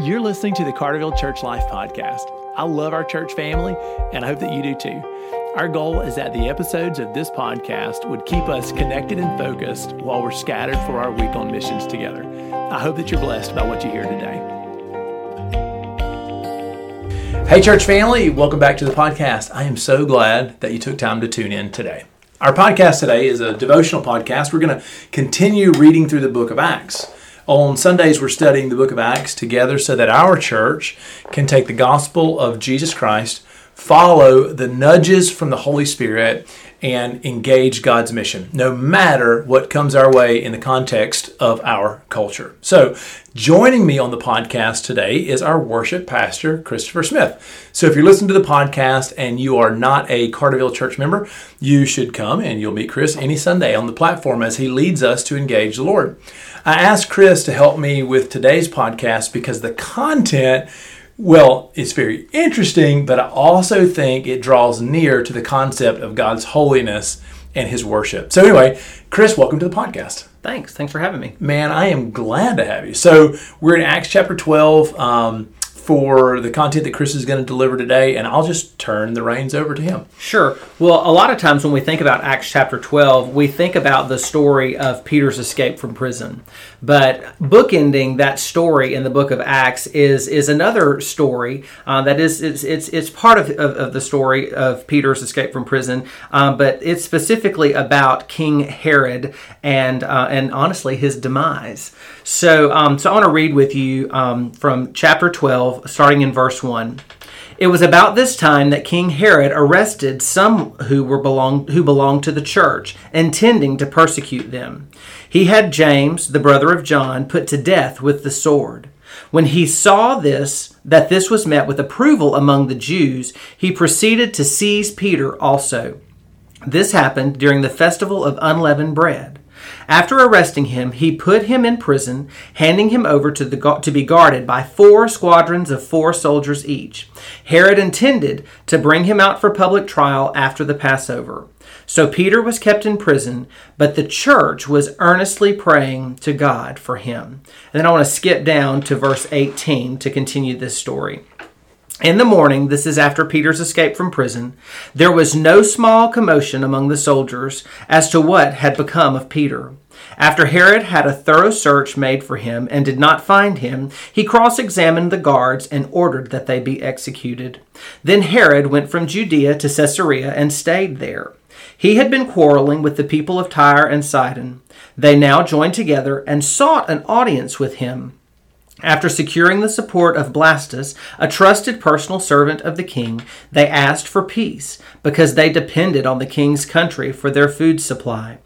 You're listening to the Carterville Church Life Podcast. I love our church family, and I hope that you do too. Our goal is that the episodes of this podcast would keep us connected and focused while we're scattered for our week on missions together. I hope that you're blessed by what you hear today. Hey, church family, welcome back to the podcast. I am so glad that you took time to tune in today. Our podcast today is a devotional podcast. We're going to continue reading through the book of Acts. On Sundays, we're studying the book of Acts together so that our church can take the gospel of Jesus Christ, follow the nudges from the Holy Spirit, and engage God's mission, no matter what comes our way in the context of our culture. So, joining me on the podcast today is our worship pastor, Christopher Smith. So, if you're listening to the podcast and you are not a Carterville Church member, you should come and you'll meet Chris any Sunday on the platform as he leads us to engage the Lord. I asked Chris to help me with today's podcast because the content well, it's very interesting, but I also think it draws near to the concept of God's holiness and his worship. So, anyway, Chris, welcome to the podcast. Thanks. Thanks for having me. Man, I am glad to have you. So, we're in Acts chapter 12 um, for the content that Chris is going to deliver today, and I'll just turn the reins over to him. Sure. Well, a lot of times when we think about Acts chapter 12, we think about the story of Peter's escape from prison. But bookending that story in the book of Acts is is another story uh, that is it's, it's, it's part of, of, of, the story of Peter's escape from prison, um, but it's specifically about King Herod and uh, and honestly his demise. So um, so I want to read with you um, from chapter 12, starting in verse one. It was about this time that King Herod arrested some who were belong, who belonged to the church, intending to persecute them. He had James, the brother of John, put to death with the sword. When he saw this, that this was met with approval among the Jews, he proceeded to seize Peter also. This happened during the festival of unleavened bread. After arresting him, he put him in prison, handing him over to, the, to be guarded by four squadrons of four soldiers each. Herod intended to bring him out for public trial after the Passover. So Peter was kept in prison, but the church was earnestly praying to God for him. And then I want to skip down to verse 18 to continue this story. In the morning, this is after Peter's escape from prison, there was no small commotion among the soldiers as to what had become of Peter. After Herod had a thorough search made for him and did not find him, he cross examined the guards and ordered that they be executed. Then Herod went from Judea to Caesarea and stayed there. He had been quarreling with the people of Tyre and Sidon. They now joined together and sought an audience with him. After securing the support of Blastus, a trusted personal servant of the king, they asked for peace because they depended on the king's country for their food supply.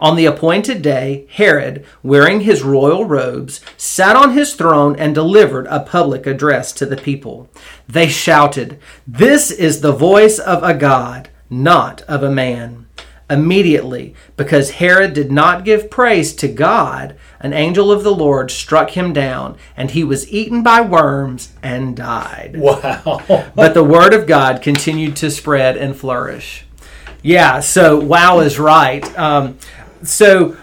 On the appointed day, Herod, wearing his royal robes, sat on his throne and delivered a public address to the people. They shouted, This is the voice of a God, not of a man. Immediately, because Herod did not give praise to God, an angel of the Lord struck him down, and he was eaten by worms and died. Wow. but the word of God continued to spread and flourish. Yeah, so wow is right. Um, so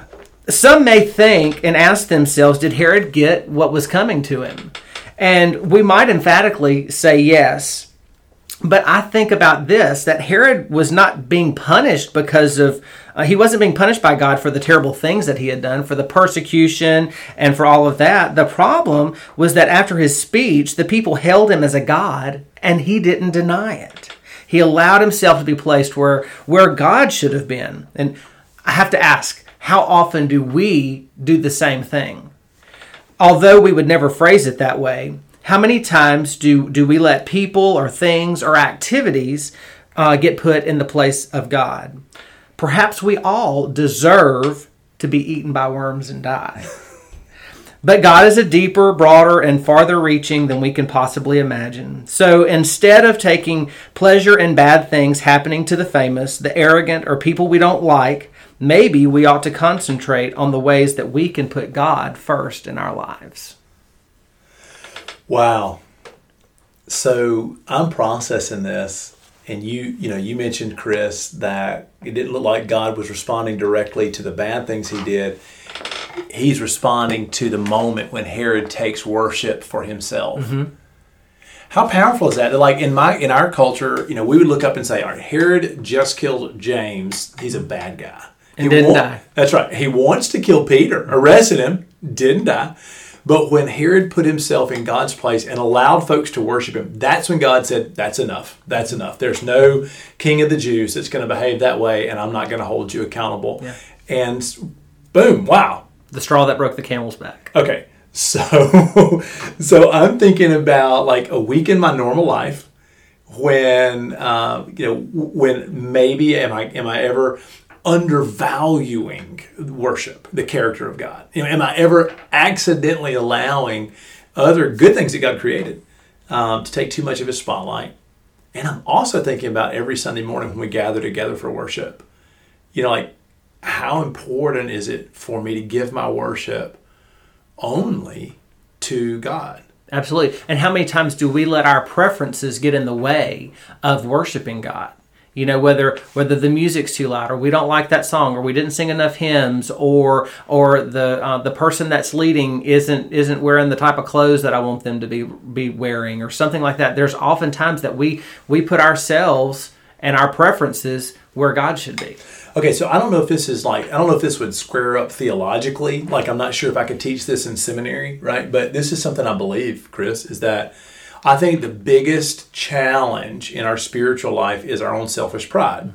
some may think and ask themselves, did Herod get what was coming to him? And we might emphatically say yes. But I think about this that Herod was not being punished because of, uh, he wasn't being punished by God for the terrible things that he had done, for the persecution and for all of that. The problem was that after his speech, the people held him as a God and he didn't deny it. He allowed himself to be placed where, where God should have been. And I have to ask, how often do we do the same thing? Although we would never phrase it that way, how many times do, do we let people or things or activities uh, get put in the place of God? Perhaps we all deserve to be eaten by worms and die. But God is a deeper, broader, and farther reaching than we can possibly imagine. So instead of taking pleasure in bad things happening to the famous, the arrogant, or people we don't like, maybe we ought to concentrate on the ways that we can put God first in our lives. Wow. So I'm processing this, and you, you know, you mentioned Chris that it didn't look like God was responding directly to the bad things he did. he's responding to the moment when Herod takes worship for himself. Mm-hmm. How powerful is that? That, Like in my in our culture, you know, we would look up and say, "All right, Herod just killed James. He's a bad guy." And didn't die. That's right. He wants to kill Peter, arrested him, didn't die. But when Herod put himself in God's place and allowed folks to worship him, that's when God said, That's enough. That's enough. There's no king of the Jews that's going to behave that way, and I'm not going to hold you accountable. Yeah. And boom, wow. The straw that broke the camel's back. Okay. So so I'm thinking about like a week in my normal life when uh, you know when maybe am I am I ever undervaluing worship, the character of God? You know, am I ever accidentally allowing other good things that God created um, to take too much of His spotlight? And I'm also thinking about every Sunday morning when we gather together for worship. You know, like how important is it for me to give my worship only to God? Absolutely. And how many times do we let our preferences get in the way of worshiping God? You know, whether whether the music's too loud, or we don't like that song, or we didn't sing enough hymns, or or the uh, the person that's leading isn't isn't wearing the type of clothes that I want them to be be wearing, or something like that. There's often times that we we put ourselves and our preferences where God should be. Okay, so I don't know if this is like I don't know if this would square up theologically. Like I'm not sure if I could teach this in seminary, right? But this is something I believe, Chris, is that I think the biggest challenge in our spiritual life is our own selfish pride.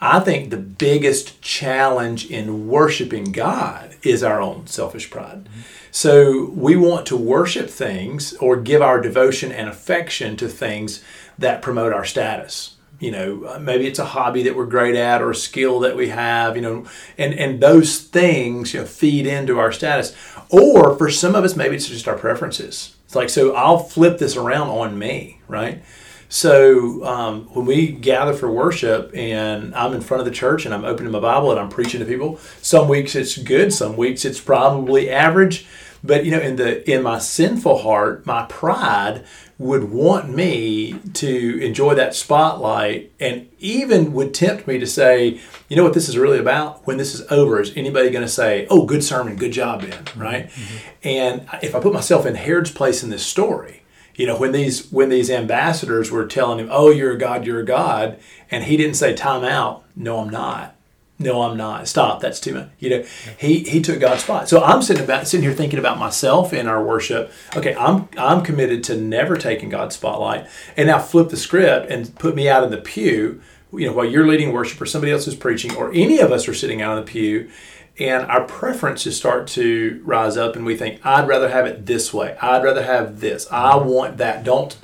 I think the biggest challenge in worshiping God is our own selfish pride. So we want to worship things or give our devotion and affection to things that promote our status you know maybe it's a hobby that we're great at or a skill that we have you know and and those things you know feed into our status. Or for some of us maybe it's just our preferences. It's like so i'll flip this around on me right? So um, when we gather for worship and i'm in front of the church and i'm opening my bible and i'm preaching to people some weeks it's good some weeks it's probably average. But you know in the in my sinful heart my pride would want me to enjoy that spotlight and even would tempt me to say you know what this is really about? When this is over is anybody going to say oh good sermon good job ben right? Mm-hmm. And if i put myself in herod's place in this story you know when these when these ambassadors were telling him oh you're a god you're a god and he didn't say time out no i'm not no, I'm not. Stop. That's too much. You know, he he took God's spot. So I'm sitting about sitting here thinking about myself in our worship. Okay, I'm I'm committed to never taking God's spotlight. And now flip the script and put me out in the pew. You know, while you're leading worship or somebody else is preaching, or any of us are sitting out in the pew, and our preferences start to rise up, and we think, I'd rather have it this way. I'd rather have this. I want that. Don't.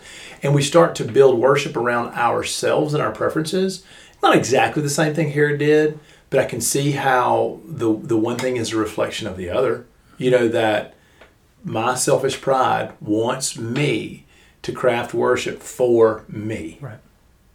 And we start to build worship around ourselves and our preferences. Not exactly the same thing Herod did, but I can see how the the one thing is a reflection of the other. You know that my selfish pride wants me to craft worship for me, Right.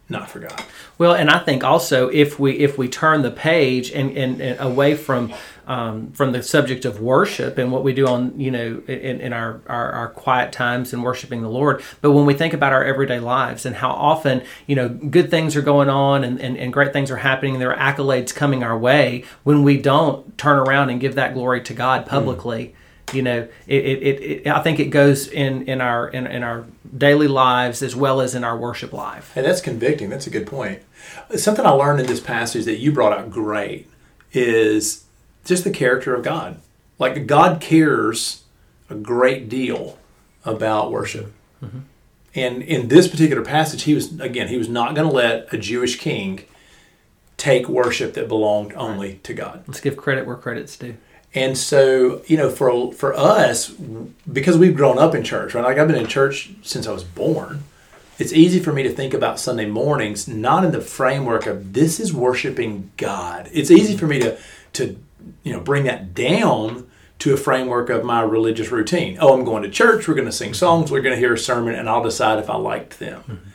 Not for God. Well, and I think also if we if we turn the page and, and, and away from um, from the subject of worship and what we do on you know in, in our, our our quiet times and worshiping the Lord, but when we think about our everyday lives and how often you know good things are going on and, and, and great things are happening and there are accolades coming our way, when we don't turn around and give that glory to God publicly you know it, it, it, i think it goes in in our in, in our daily lives as well as in our worship life And that's convicting. That's a good point. Something I learned in this passage that you brought out great is just the character of God. Like God cares a great deal about worship. Mm-hmm. And in this particular passage, he was again, he was not going to let a Jewish king take worship that belonged only to God. let's give credit where credit's due And so, you know, for for us, because we've grown up in church, right? Like I've been in church since I was born. It's easy for me to think about Sunday mornings not in the framework of this is worshiping God. It's easy for me to to you know bring that down to a framework of my religious routine. Oh, I'm going to church. We're going to sing songs. We're going to hear a sermon, and I'll decide if I liked them. Mm-hmm.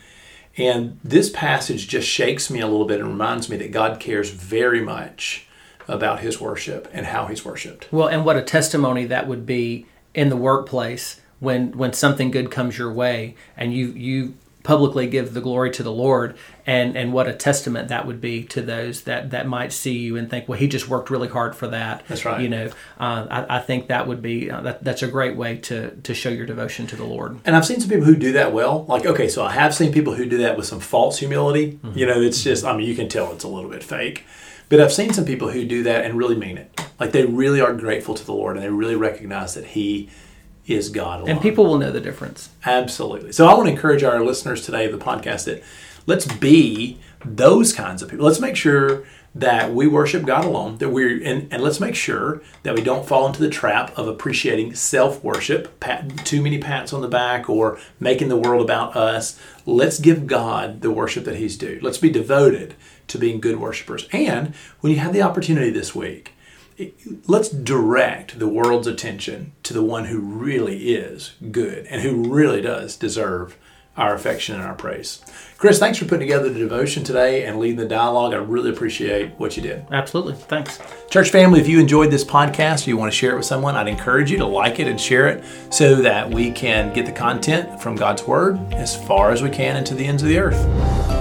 And this passage just shakes me a little bit and reminds me that God cares very much about his worship and how he's worshiped. Well, and what a testimony that would be in the workplace when when something good comes your way and you you publicly give the glory to the Lord, and and what a testament that would be to those that that might see you and think, well, he just worked really hard for that. That's right. You know, uh, I, I think that would be uh, that, that's a great way to to show your devotion to the Lord. And I've seen some people who do that well. Like, okay, so I have seen people who do that with some false humility. Mm-hmm. You know, it's just, I mean, you can tell it's a little bit fake. But I've seen some people who do that and really mean it. Like, they really are grateful to the Lord and they really recognize that He is God alone. And people will know the difference. Absolutely. So I want to encourage our listeners today of the podcast that let's be those kinds of people. Let's make sure that we worship God alone, that we're and, and let's make sure that we don't fall into the trap of appreciating self-worship, pat, too many pats on the back or making the world about us. Let's give God the worship that he's due. Let's be devoted to being good worshipers. And when you have the opportunity this week, let's direct the world's attention to the one who really is good and who really does deserve our affection and our praise. Chris, thanks for putting together the devotion today and leading the dialogue. I really appreciate what you did. Absolutely. Thanks. Church family, if you enjoyed this podcast or you want to share it with someone, I'd encourage you to like it and share it so that we can get the content from God's Word as far as we can into the ends of the earth.